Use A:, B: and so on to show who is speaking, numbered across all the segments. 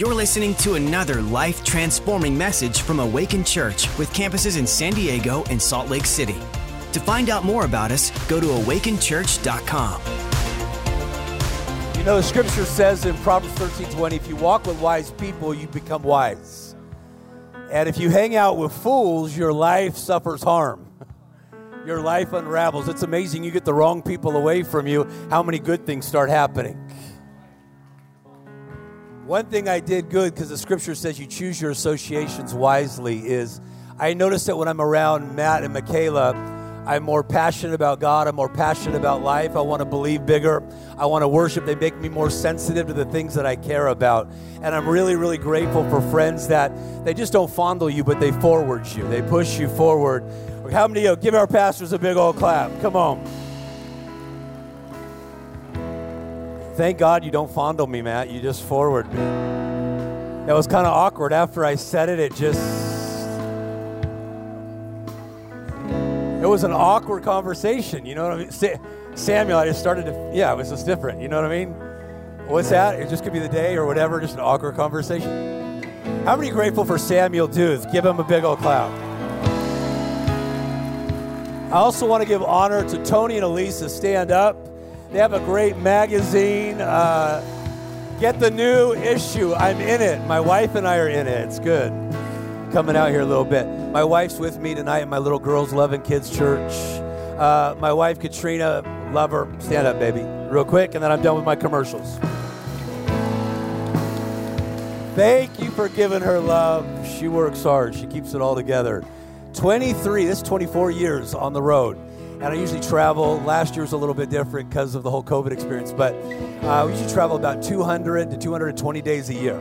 A: You're listening to another life transforming message from Awaken Church with campuses in San Diego and Salt Lake City. To find out more about us, go to awakenchurch.com.
B: You know, the scripture says in Proverbs 13 20, if you walk with wise people, you become wise. And if you hang out with fools, your life suffers harm. Your life unravels. It's amazing you get the wrong people away from you, how many good things start happening. One thing I did good, because the scripture says you choose your associations wisely, is I noticed that when I'm around Matt and Michaela, I'm more passionate about God. I'm more passionate about life. I want to believe bigger. I want to worship. They make me more sensitive to the things that I care about. And I'm really, really grateful for friends that they just don't fondle you, but they forward you. They push you forward. How many of you give our pastors a big old clap? Come on. Thank God you don't fondle me, Matt. You just forward me. That was kind of awkward. After I said it, it just it was an awkward conversation. You know what I mean? Samuel, I just started to, yeah, it was just different. You know what I mean? What's that? It just could be the day or whatever, just an awkward conversation. How many grateful for Samuel Duth? Give him a big old clap. I also want to give honor to Tony and Elisa. Stand up. They have a great magazine. Uh, get the new issue. I'm in it. My wife and I are in it. It's good coming out here a little bit. My wife's with me tonight, in my little girls loving kids church. Uh, my wife Katrina, love her. Stand up, baby, real quick, and then I'm done with my commercials. Thank you for giving her love. She works hard. She keeps it all together. 23, this 24 years on the road. And I usually travel. Last year was a little bit different because of the whole COVID experience, but uh, we usually travel about 200 to 220 days a year.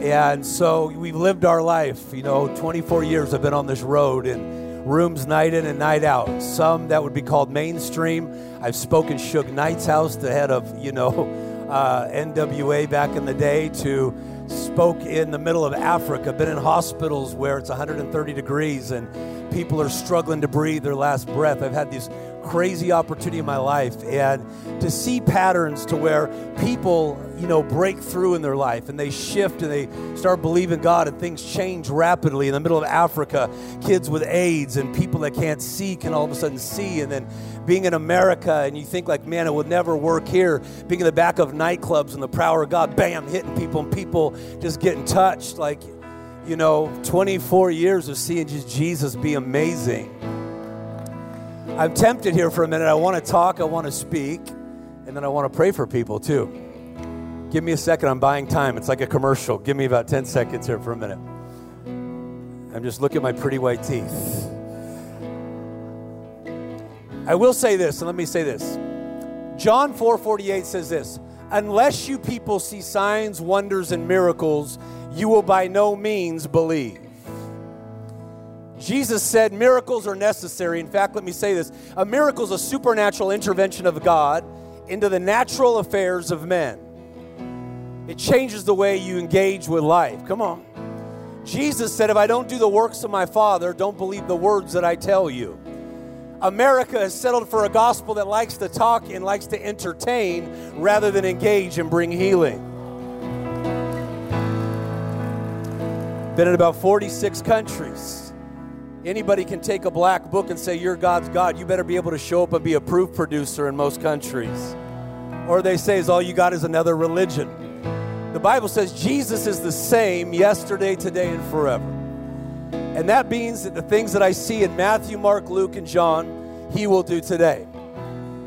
B: And so we've lived our life. You know, 24 years I've been on this road in rooms night in and night out. Some that would be called mainstream. I've spoken Suge Knight's house, the head of, you know, uh, NWA back in the day, to spoke in the middle of Africa, been in hospitals where it's 130 degrees and people are struggling to breathe their last breath. I've had these crazy opportunity in my life and to see patterns to where people you know break through in their life and they shift and they start believing god and things change rapidly in the middle of africa kids with aids and people that can't see can all of a sudden see and then being in america and you think like man it would never work here being in the back of nightclubs and the power of god bam hitting people and people just getting touched like you know 24 years of seeing just jesus be amazing I'm tempted here for a minute. I want to talk, I want to speak, and then I want to pray for people too. Give me a second. I'm buying time. It's like a commercial. Give me about 10 seconds here for a minute. I'm just looking at my pretty white teeth. I will say this, and let me say this. John 4:48 says this, "Unless you people see signs, wonders and miracles, you will by no means believe." Jesus said miracles are necessary. In fact, let me say this a miracle is a supernatural intervention of God into the natural affairs of men. It changes the way you engage with life. Come on. Jesus said, If I don't do the works of my Father, don't believe the words that I tell you. America has settled for a gospel that likes to talk and likes to entertain rather than engage and bring healing. Been in about 46 countries. Anybody can take a black book and say, You're God's God. You better be able to show up and be a proof producer in most countries. Or they say, Is all you got is another religion. The Bible says Jesus is the same yesterday, today, and forever. And that means that the things that I see in Matthew, Mark, Luke, and John, He will do today.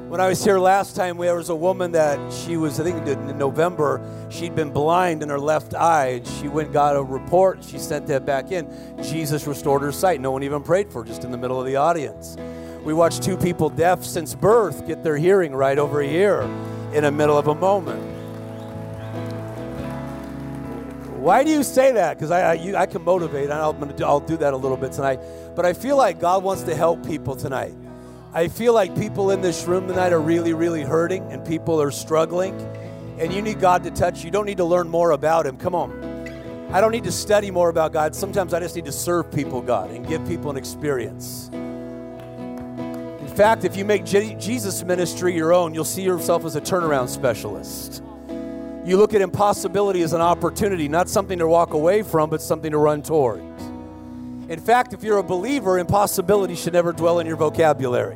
B: When I was here last time, there was a woman that she was, I think in November, she'd been blind in her left eye. And she went got a report. She sent that back in. Jesus restored her sight. No one even prayed for her, just in the middle of the audience. We watched two people deaf since birth get their hearing right over here in the middle of a moment. Why do you say that? Because I, I, I, can motivate, and I'll, I'll do that a little bit tonight. But I feel like God wants to help people tonight. I feel like people in this room tonight are really, really hurting and people are struggling. And you need God to touch. You don't need to learn more about Him. Come on. I don't need to study more about God. Sometimes I just need to serve people, God, and give people an experience. In fact, if you make Jesus' ministry your own, you'll see yourself as a turnaround specialist. You look at impossibility as an opportunity, not something to walk away from, but something to run towards. In fact, if you're a believer, impossibility should never dwell in your vocabulary.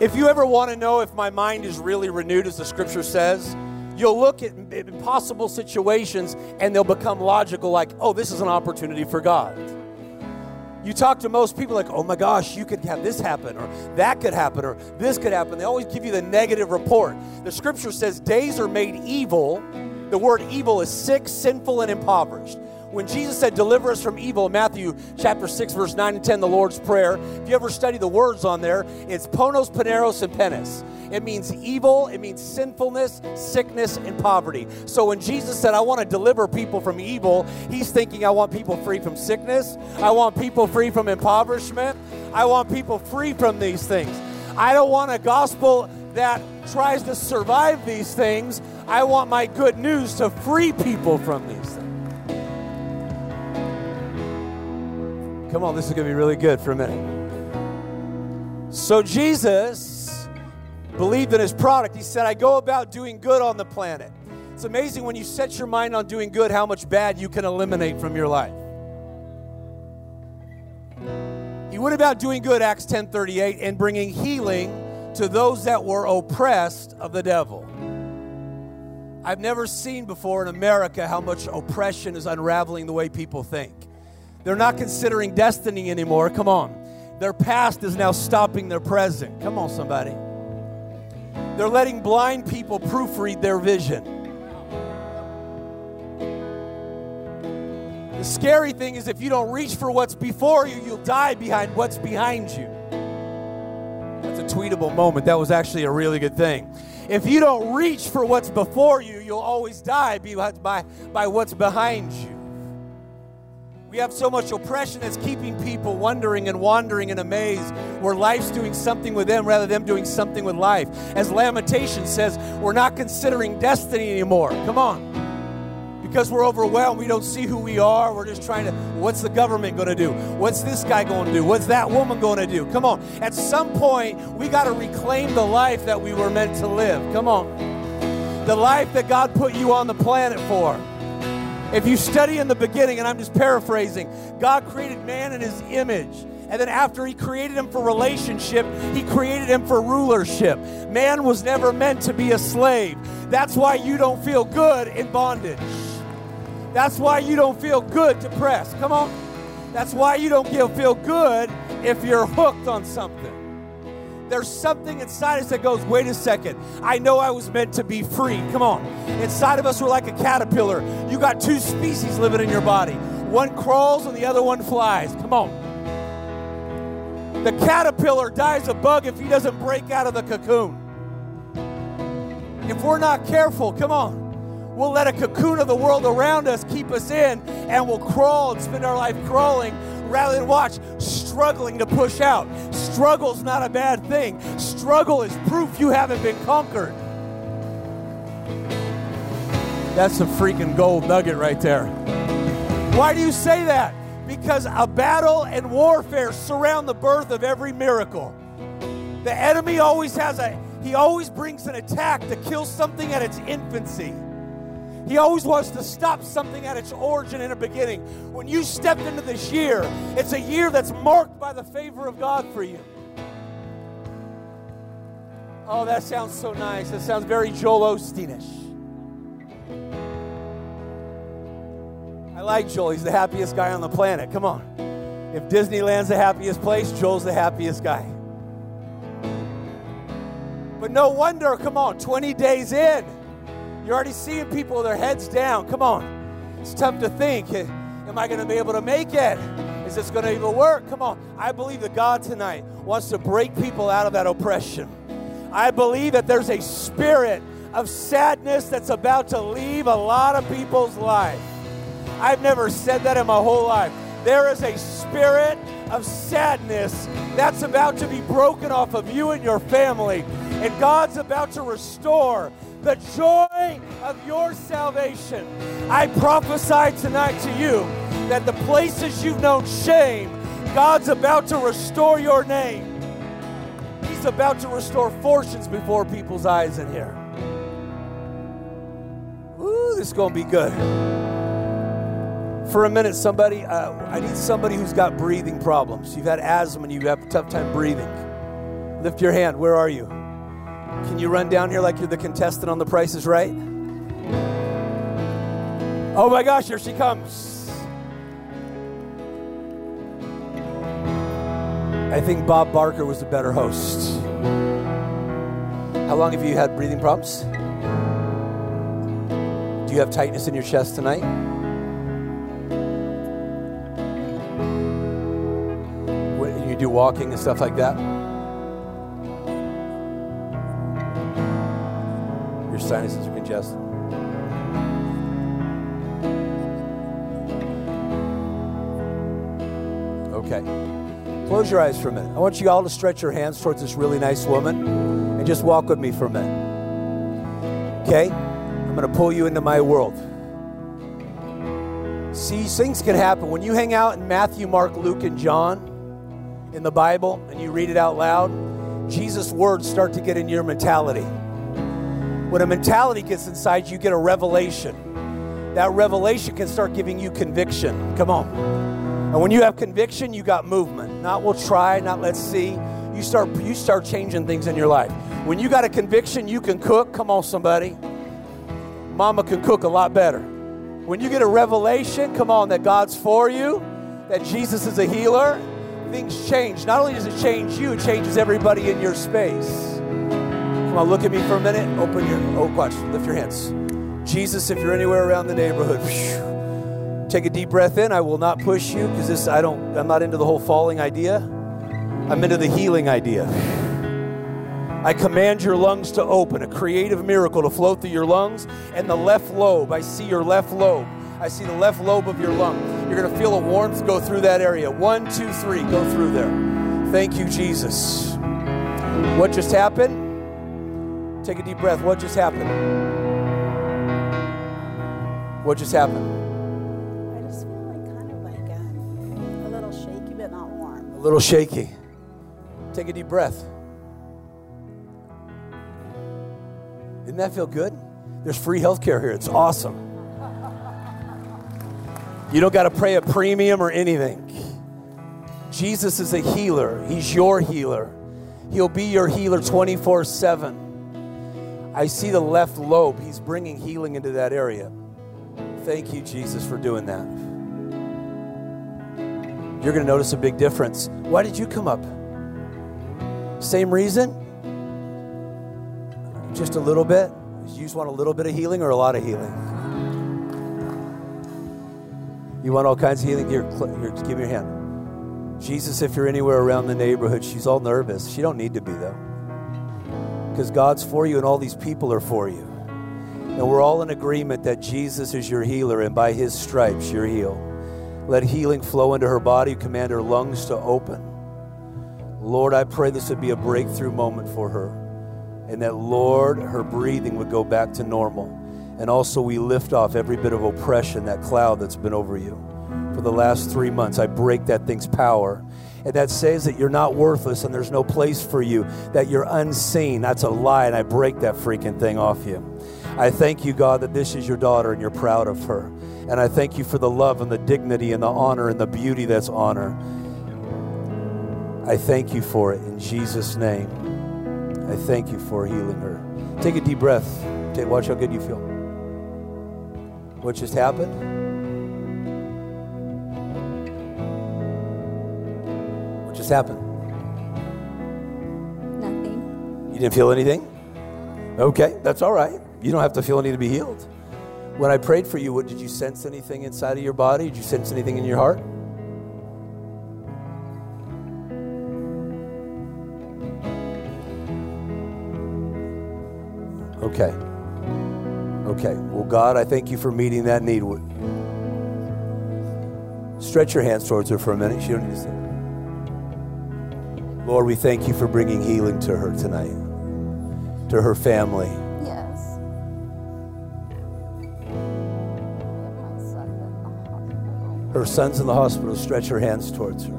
B: If you ever want to know if my mind is really renewed, as the scripture says, you'll look at impossible situations and they'll become logical, like, oh, this is an opportunity for God. You talk to most people like, oh my gosh, you could have this happen, or that could happen, or this could happen. They always give you the negative report. The scripture says days are made evil. The word evil is sick, sinful, and impoverished. When Jesus said, Deliver us from evil, Matthew chapter 6, verse 9 and 10, the Lord's Prayer, if you ever study the words on there, it's ponos, poneros, and penis. It means evil, it means sinfulness, sickness, and poverty. So when Jesus said, I want to deliver people from evil, he's thinking, I want people free from sickness, I want people free from impoverishment, I want people free from these things. I don't want a gospel that tries to survive these things. I want my good news to free people from these things. Come on, this is going to be really good for a minute. So, Jesus believed in his product. He said, I go about doing good on the planet. It's amazing when you set your mind on doing good how much bad you can eliminate from your life. He went about doing good, Acts 10:38, and bringing healing to those that were oppressed of the devil. I've never seen before in America how much oppression is unraveling the way people think. They're not considering destiny anymore. Come on. Their past is now stopping their present. Come on, somebody. They're letting blind people proofread their vision. The scary thing is, if you don't reach for what's before you, you'll die behind what's behind you. That's a tweetable moment. That was actually a really good thing. If you don't reach for what's before you, you'll always die by, by what's behind you. We have so much oppression that's keeping people wondering and wandering and amazed where life's doing something with them rather than them doing something with life. As Lamentation says, we're not considering destiny anymore. Come on. Because we're overwhelmed, we don't see who we are. We're just trying to, what's the government going to do? What's this guy going to do? What's that woman going to do? Come on. At some point, we got to reclaim the life that we were meant to live. Come on. The life that God put you on the planet for. If you study in the beginning, and I'm just paraphrasing, God created man in his image. And then after he created him for relationship, he created him for rulership. Man was never meant to be a slave. That's why you don't feel good in bondage. That's why you don't feel good depressed. Come on. That's why you don't feel good if you're hooked on something there's something inside us that goes, wait a second, I know I was meant to be free. Come on. Inside of us, we're like a caterpillar. You got two species living in your body one crawls and the other one flies. Come on. The caterpillar dies a bug if he doesn't break out of the cocoon. If we're not careful, come on, we'll let a cocoon of the world around us keep us in and we'll crawl and spend our life crawling rather than watch struggling to push out. Struggle's not a bad thing. Struggle is proof you haven't been conquered. That's a freaking gold nugget right there. Why do you say that? Because a battle and warfare surround the birth of every miracle. The enemy always has a, he always brings an attack to kill something at its infancy. He always wants to stop something at its origin in a beginning. When you stepped into this year, it's a year that's marked by the favor of God for you. Oh, that sounds so nice. That sounds very Joel Osteenish. I like Joel. He's the happiest guy on the planet. Come on. If Disneyland's the happiest place, Joel's the happiest guy. But no wonder, come on, 20 days in, you're already seeing people with their heads down. Come on. It's tough to think. Am I going to be able to make it? Is this going to even work? Come on. I believe that God tonight wants to break people out of that oppression. I believe that there's a spirit of sadness that's about to leave a lot of people's life. I've never said that in my whole life. There is a spirit of sadness that's about to be broken off of you and your family. And God's about to restore the joy of your salvation. I prophesy tonight to you that the places you've known shame, God's about to restore your name. He's about to restore fortunes before people's eyes in here. Ooh, this is going to be good. For a minute, somebody, uh, I need somebody who's got breathing problems. You've had asthma and you have a tough time breathing. Lift your hand. Where are you? Can you run down here like you're the contestant on The Price is Right? Oh my gosh, here she comes. I think Bob Barker was a better host. How long have you had breathing problems? Do you have tightness in your chest tonight? When you do walking and stuff like that? Sinuses are congested. Okay. Close your eyes for a minute. I want you all to stretch your hands towards this really nice woman and just walk with me for a minute. Okay? I'm going to pull you into my world. See, things can happen. When you hang out in Matthew, Mark, Luke, and John in the Bible and you read it out loud, Jesus' words start to get in your mentality. When a mentality gets inside you, get a revelation. That revelation can start giving you conviction. Come on. And when you have conviction, you got movement. Not we'll try, not let's see. You start you start changing things in your life. When you got a conviction, you can cook. Come on, somebody. Mama can cook a lot better. When you get a revelation, come on, that God's for you, that Jesus is a healer, things change. Not only does it change you, it changes everybody in your space. On, look at me for a minute. Open your oh watch, lift your hands. Jesus, if you're anywhere around the neighborhood, take a deep breath in. I will not push you because this I don't I'm not into the whole falling idea. I'm into the healing idea. I command your lungs to open, a creative miracle to flow through your lungs and the left lobe. I see your left lobe. I see the left lobe of your lung. You're going to feel a warmth go through that area. One, two, three, go through there. Thank you, Jesus. What just happened? Take a deep breath. What just happened? What just happened?
C: I just feel like kind of like uh, a little shaky, but not warm.
B: A little shaky. Take a deep breath. Didn't that feel good? There's free health care here. It's awesome. You don't got to pay a premium or anything. Jesus is a healer, He's your healer. He'll be your healer 24 7. I see the left lobe. He's bringing healing into that area. Thank you, Jesus, for doing that. You're going to notice a big difference. Why did you come up? Same reason? Just a little bit? You just want a little bit of healing or a lot of healing? You want all kinds of healing? Here, here give me your hand. Jesus, if you're anywhere around the neighborhood, she's all nervous. She don't need to be though. Because God's for you and all these people are for you. And we're all in agreement that Jesus is your healer and by his stripes you're healed. Let healing flow into her body. Command her lungs to open. Lord, I pray this would be a breakthrough moment for her. And that, Lord, her breathing would go back to normal. And also, we lift off every bit of oppression, that cloud that's been over you for the last three months. I break that thing's power. And that says that you're not worthless and there's no place for you, that you're unseen. That's a lie, and I break that freaking thing off you. I thank you, God, that this is your daughter and you're proud of her. And I thank you for the love and the dignity and the honor and the beauty that's on her. I thank you for it in Jesus' name. I thank you for healing her. Take a deep breath. Take, watch how good you feel. What just happened? Happened?
C: Nothing.
B: You didn't feel anything? Okay, that's all right. You don't have to feel any to be healed. When I prayed for you, what did you sense anything inside of your body? Did you sense anything in your heart? Okay. Okay. Well, God, I thank you for meeting that need. Stretch your hands towards her for a minute. She don't need to. Lord, we thank you for bringing healing to her tonight, to her family.
C: Yes. My son in the hospital.
B: Her son's in the hospital. Stretch her hands towards her.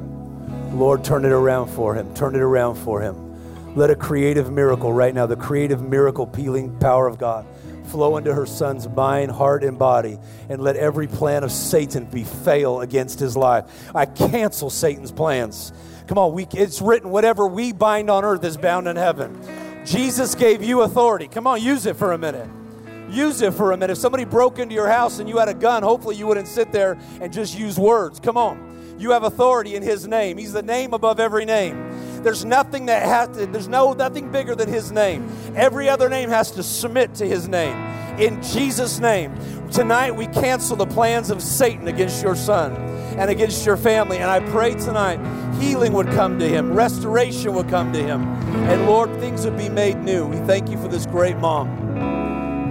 B: Lord, turn it around for him. Turn it around for him. Let a creative miracle right now, the creative miracle healing power of God, flow into her son's mind, heart, and body, and let every plan of Satan be fail against his life. I cancel Satan's plans. Come on, we, it's written, whatever we bind on earth is bound in heaven. Jesus gave you authority. Come on, use it for a minute. Use it for a minute. If somebody broke into your house and you had a gun, hopefully you wouldn't sit there and just use words. Come on. You have authority in his name. He's the name above every name. There's nothing that has to, there's no nothing bigger than his name. Every other name has to submit to his name. In Jesus' name. Tonight we cancel the plans of Satan against your son and against your family. And I pray tonight healing would come to him, restoration would come to him. And Lord, things would be made new. We thank you for this great mom.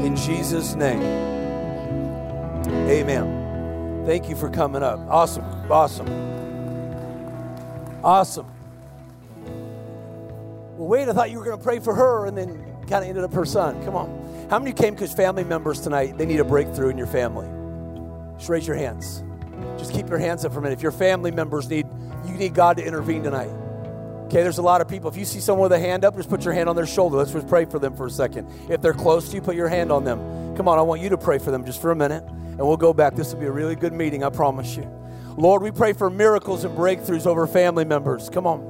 B: In Jesus' name. Amen. Thank you for coming up. Awesome. Awesome. Awesome. Well, wait, I thought you were going to pray for her and then kind of ended up her son. Come on. How many came because family members tonight, they need a breakthrough in your family? Just raise your hands. Just keep your hands up for a minute. If your family members need, you need God to intervene tonight. Okay, there's a lot of people. If you see someone with a hand up, just put your hand on their shoulder. Let's just pray for them for a second. If they're close to you, put your hand on them. Come on, I want you to pray for them just for a minute, and we'll go back. This will be a really good meeting, I promise you. Lord, we pray for miracles and breakthroughs over family members. Come on.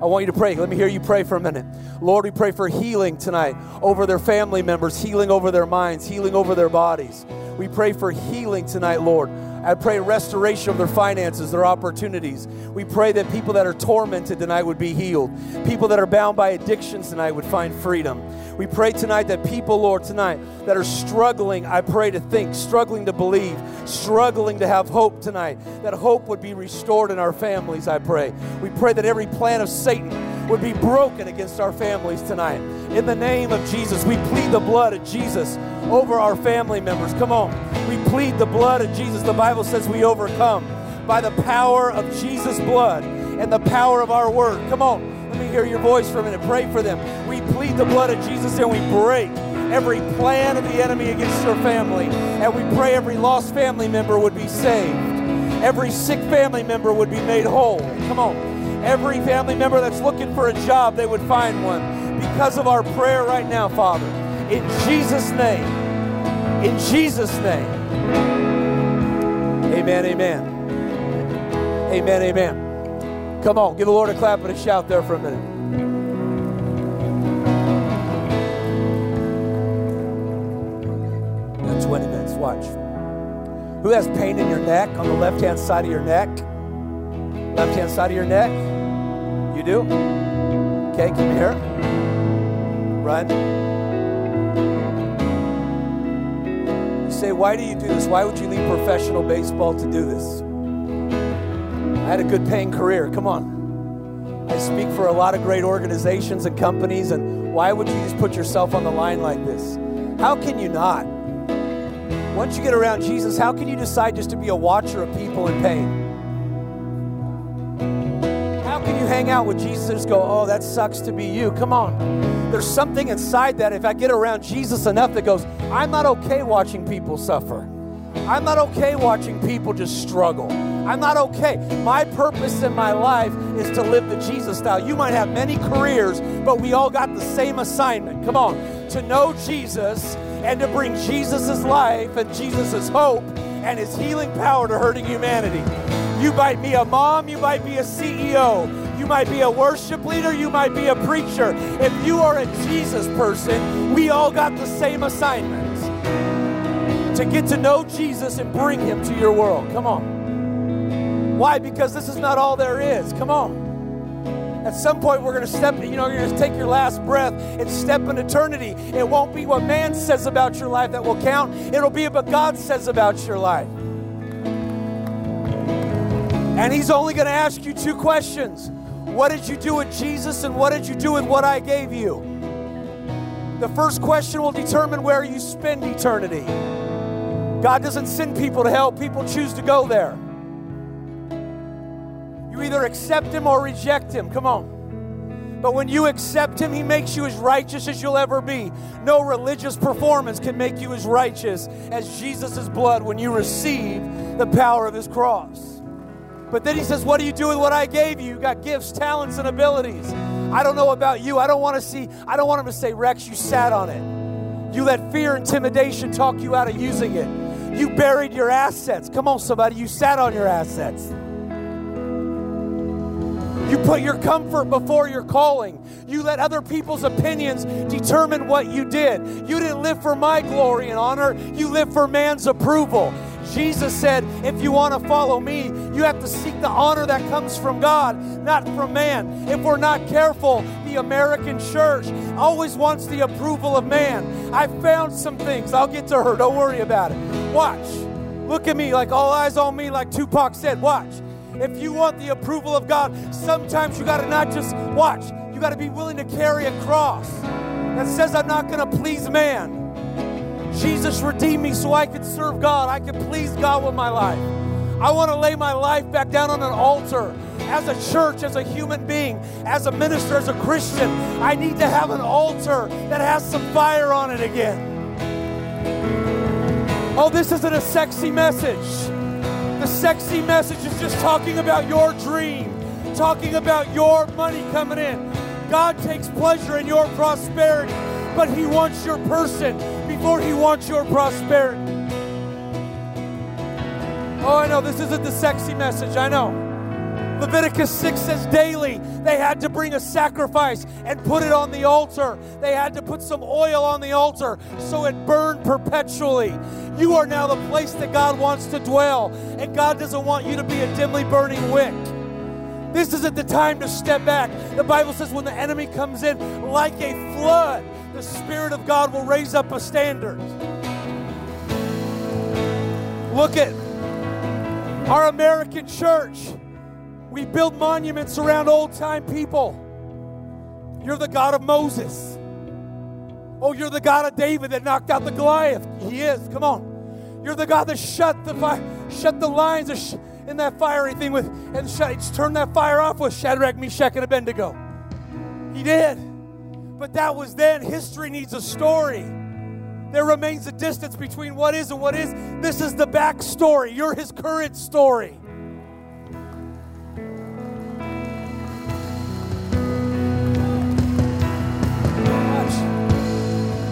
B: I want you to pray. Let me hear you pray for a minute. Lord, we pray for healing tonight over their family members, healing over their minds, healing over their bodies. We pray for healing tonight, Lord. I pray restoration of their finances, their opportunities. We pray that people that are tormented tonight would be healed. People that are bound by addictions tonight would find freedom. We pray tonight that people, Lord, tonight that are struggling, I pray to think, struggling to believe, struggling to have hope tonight, that hope would be restored in our families, I pray. We pray that every plan of Satan would be broken against our families tonight. In the name of Jesus, we plead the blood of Jesus over our family members. Come on. We plead the blood of Jesus. The Bible says we overcome by the power of Jesus' blood and the power of our word. Come on. Let me hear your voice for a minute. Pray for them. We plead the blood of Jesus and we break every plan of the enemy against their family. And we pray every lost family member would be saved. Every sick family member would be made whole. Come on. Every family member that's looking for a job, they would find one. Because of our prayer right now, Father. In Jesus' name. In Jesus' name. Amen, amen. Amen, amen. Come on, give the Lord a clap and a shout there for a minute. Got 20 minutes, watch. Who has pain in your neck on the left hand side of your neck? Left hand side of your neck? You do? Okay, come here. Run. Say, why do you do this? Why would you leave professional baseball to do this? I had a good paying career. Come on. I speak for a lot of great organizations and companies, and why would you just put yourself on the line like this? How can you not? Once you get around Jesus, how can you decide just to be a watcher of people in pain? Hang out with Jesus go, oh, that sucks to be you? Come on. There's something inside that if I get around Jesus enough that goes, I'm not okay watching people suffer. I'm not okay watching people just struggle. I'm not okay. My purpose in my life is to live the Jesus style. You might have many careers, but we all got the same assignment. Come on. To know Jesus and to bring Jesus' life and Jesus' hope and his healing power to hurting humanity. You might be a mom, you might be a CEO, you might be a worship leader, you might be a preacher. If you are a Jesus person, we all got the same assignment to get to know Jesus and bring him to your world. Come on. Why? Because this is not all there is. Come on. At some point, we're going to step, you know, you're going to take your last breath and step in eternity. It won't be what man says about your life that will count, it'll be what God says about your life. And He's only going to ask you two questions What did you do with Jesus, and what did you do with what I gave you? The first question will determine where you spend eternity. God doesn't send people to hell, people choose to go there. You either accept Him or reject Him. Come on. But when you accept Him, He makes you as righteous as you'll ever be. No religious performance can make you as righteous as Jesus' blood when you receive the power of His cross. But then He says, What do you do with what I gave you? You got gifts, talents, and abilities. I don't know about you. I don't want to see, I don't want him to say, Rex, you sat on it. You let fear, and intimidation talk you out of using it. You buried your assets. Come on, somebody. You sat on your assets. You put your comfort before your calling. You let other people's opinions determine what you did. You didn't live for my glory and honor, you live for man's approval. Jesus said, if you want to follow me, you have to seek the honor that comes from God, not from man. If we're not careful, the American church always wants the approval of man. I found some things. I'll get to her. Don't worry about it. Watch. Look at me like all eyes on me, like Tupac said. Watch. If you want the approval of God, sometimes you got to not just watch, you got to be willing to carry a cross that says, I'm not going to please man. Jesus redeemed me so I could serve God. I could please God with my life. I want to lay my life back down on an altar. As a church, as a human being, as a minister, as a Christian, I need to have an altar that has some fire on it again. Oh, this isn't a sexy message. The sexy message is just talking about your dream, talking about your money coming in. God takes pleasure in your prosperity, but He wants your person before He wants your prosperity. Oh, I know this isn't the sexy message, I know. Leviticus 6 says daily they had to bring a sacrifice and put it on the altar. They had to put some oil on the altar so it burned perpetually. You are now the place that God wants to dwell, and God doesn't want you to be a dimly burning wick. This isn't the time to step back. The Bible says when the enemy comes in like a flood, the Spirit of God will raise up a standard. Look at our American church. We build monuments around old time people. You're the God of Moses. Oh, you're the God of David that knocked out the Goliath. He is. Come on. You're the God that shut the shut the lines in that fiery thing with, and shut, turned that fire off with Shadrach, Meshach, and Abednego. He did. But that was then. History needs a story. There remains a distance between what is and what is. This is the backstory. You're his current story.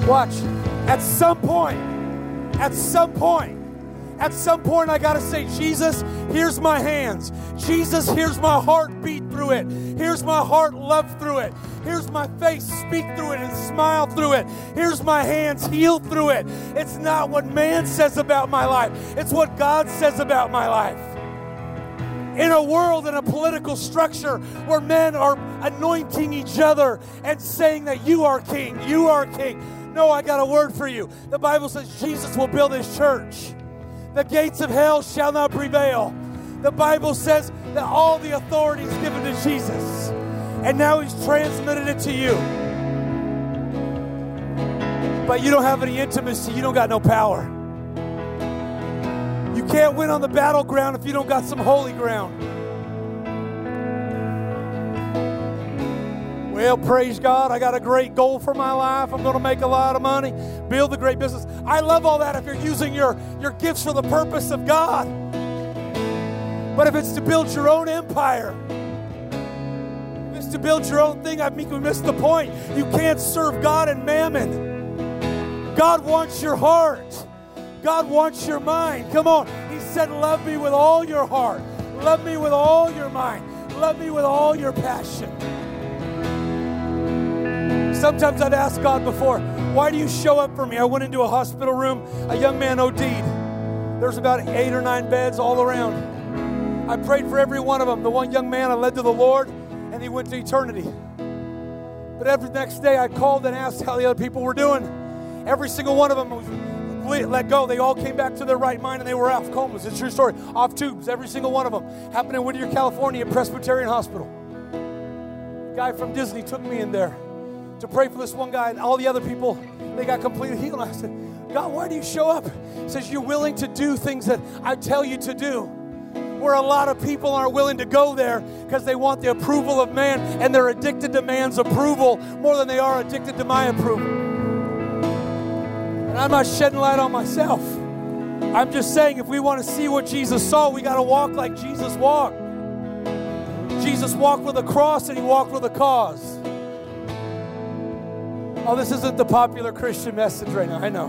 B: Watch. Watch. At some point, at some point, at some point, I got to say, Jesus, here's my hands. Jesus, here's my heart beat through it. Here's my heart love through it. Here's my face speak through it and smile through it. Here's my hands heal through it. It's not what man says about my life, it's what God says about my life in a world in a political structure where men are anointing each other and saying that you are king, you are king. No, I got a word for you. The Bible says Jesus will build his church. The gates of hell shall not prevail. The Bible says that all the authority is given to Jesus. And now he's transmitted it to you. But you don't have any intimacy, you don't got no power. You can't win on the battleground if you don't got some holy ground. Well, praise God. I got a great goal for my life. I'm going to make a lot of money, build a great business. I love all that if you're using your, your gifts for the purpose of God. But if it's to build your own empire, if it's to build your own thing, I think we missed the point. You can't serve God and mammon. God wants your heart. God wants your mind. Come on. He said, Love me with all your heart. Love me with all your mind. Love me with all your passion. Sometimes I've asked God before, why do you show up for me? I went into a hospital room, a young man OD'd. There's about eight or nine beds all around. I prayed for every one of them. The one young man I led to the Lord, and he went to eternity. But every next day I called and asked how the other people were doing. Every single one of them was let go. They all came back to their right mind and they were off comas. It's a true story. Off tubes, every single one of them. Happened in Whittier, California, Presbyterian Hospital. Guy from Disney took me in there to pray for this one guy, and all the other people, they got completely healed. I said, God, why do you show up? He says, You're willing to do things that I tell you to do. Where a lot of people aren't willing to go there because they want the approval of man and they're addicted to man's approval more than they are addicted to my approval. And I'm not shedding light on myself. I'm just saying if we want to see what Jesus saw, we got to walk like Jesus walked. Jesus walked with a cross and he walked with a cause. Oh, this isn't the popular Christian message right now. I know.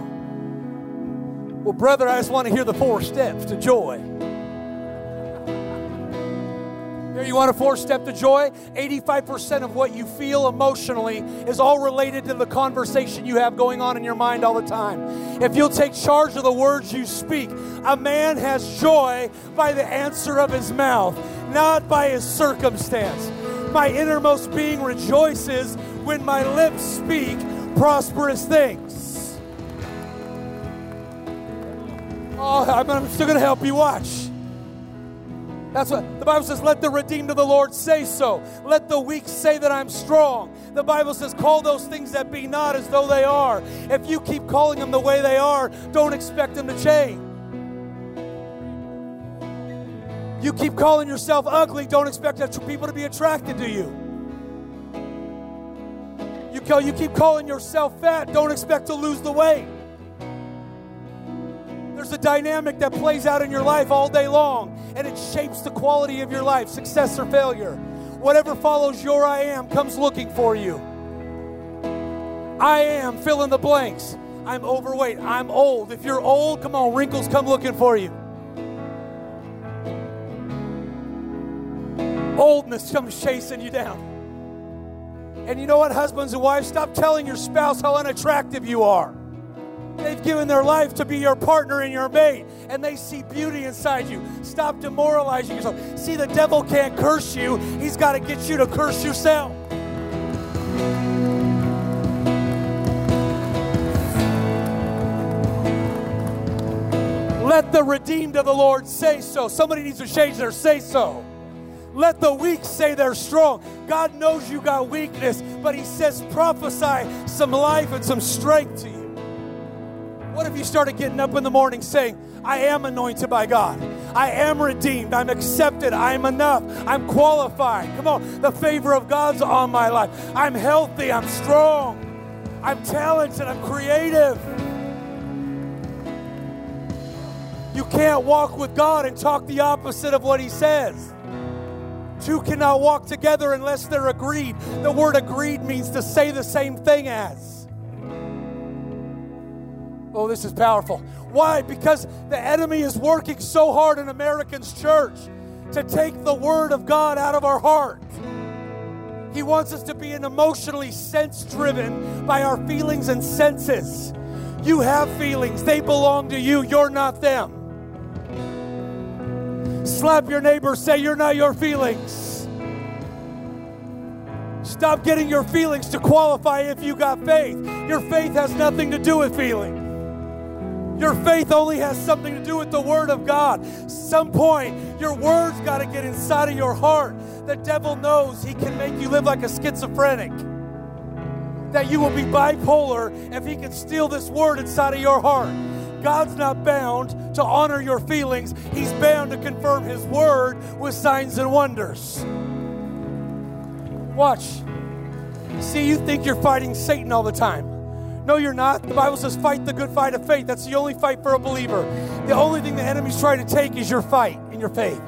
B: Well, brother, I just want to hear the four steps to joy. Here, you want a four step to joy? 85% of what you feel emotionally is all related to the conversation you have going on in your mind all the time. If you'll take charge of the words you speak, a man has joy by the answer of his mouth, not by his circumstance. My innermost being rejoices when my lips speak prosperous things. Oh, I'm still going to help you watch. That's what the Bible says, let the redeemed of the Lord say so. Let the weak say that I'm strong. The Bible says, call those things that be not as though they are. If you keep calling them the way they are, don't expect them to change. You keep calling yourself ugly, don't expect people to be attracted to you. You, call, you keep calling yourself fat, don't expect to lose the weight. There's a dynamic that plays out in your life all day long, and it shapes the quality of your life, success or failure. Whatever follows your I am comes looking for you. I am, fill in the blanks. I'm overweight. I'm old. If you're old, come on, wrinkles come looking for you. Oldness comes chasing you down. And you know what, husbands and wives, stop telling your spouse how unattractive you are. They've given their life to be your partner and your mate, and they see beauty inside you. Stop demoralizing yourself. See, the devil can't curse you, he's got to get you to curse yourself. Let the redeemed of the Lord say so. Somebody needs to change their say so. Let the weak say they're strong. God knows you got weakness, but He says prophesy some life and some strength to you. What if you started getting up in the morning saying, I am anointed by God. I am redeemed. I'm accepted. I'm enough. I'm qualified. Come on. The favor of God's on my life. I'm healthy. I'm strong. I'm talented. I'm creative. You can't walk with God and talk the opposite of what He says. Two cannot walk together unless they're agreed. The word agreed means to say the same thing as. Oh, this is powerful. Why? Because the enemy is working so hard in Americans' church to take the word of God out of our heart. He wants us to be an emotionally sense driven by our feelings and senses. You have feelings, they belong to you, you're not them. Slap your neighbor, say, You're not your feelings. Stop getting your feelings to qualify if you got faith. Your faith has nothing to do with feelings. Your faith only has something to do with the Word of God. Some point, your words got to get inside of your heart. The devil knows he can make you live like a schizophrenic. That you will be bipolar if he can steal this word inside of your heart. God's not bound to honor your feelings, He's bound to confirm His word with signs and wonders. Watch. See, you think you're fighting Satan all the time. No, you're not. The Bible says, fight the good fight of faith. That's the only fight for a believer. The only thing the enemy's trying to take is your fight and your faith.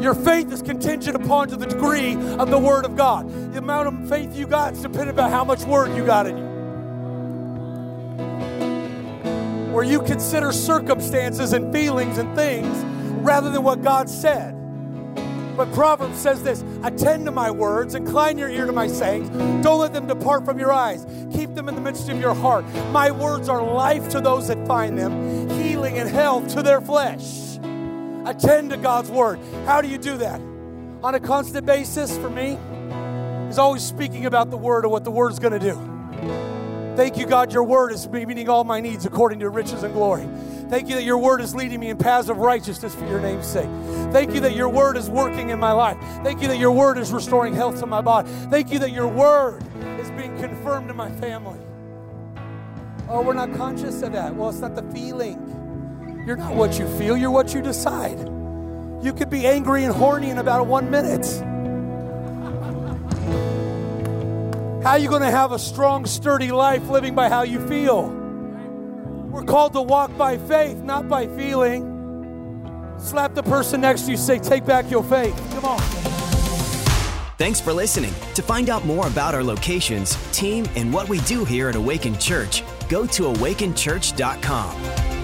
B: Your faith is contingent upon to the degree of the Word of God. The amount of faith you got is dependent on how much Word you got in you. Where you consider circumstances and feelings and things rather than what God said. But Proverbs says this attend to my words, incline your ear to my sayings. Don't let them depart from your eyes. Keep them in the midst of your heart. My words are life to those that find them, healing and health to their flesh. Attend to God's word. How do you do that? On a constant basis, for me, is always speaking about the word and what the word's to do. Thank you, God, your word is meeting all my needs according to riches and glory. Thank you that your word is leading me in paths of righteousness for your name's sake. Thank you that your word is working in my life. Thank you that your word is restoring health to my body. Thank you that your word is being confirmed in my family. Oh, we're not conscious of that. Well, it's not the feeling. You're not what you feel, you're what you decide. You could be angry and horny in about one minute. How are you going to have a strong, sturdy life living by how you feel? We're called to walk by faith, not by feeling. Slap the person next to you, say, Take back your faith. Come on.
A: Thanks for listening. To find out more about our locations, team, and what we do here at Awaken Church, go to awakenchurch.com.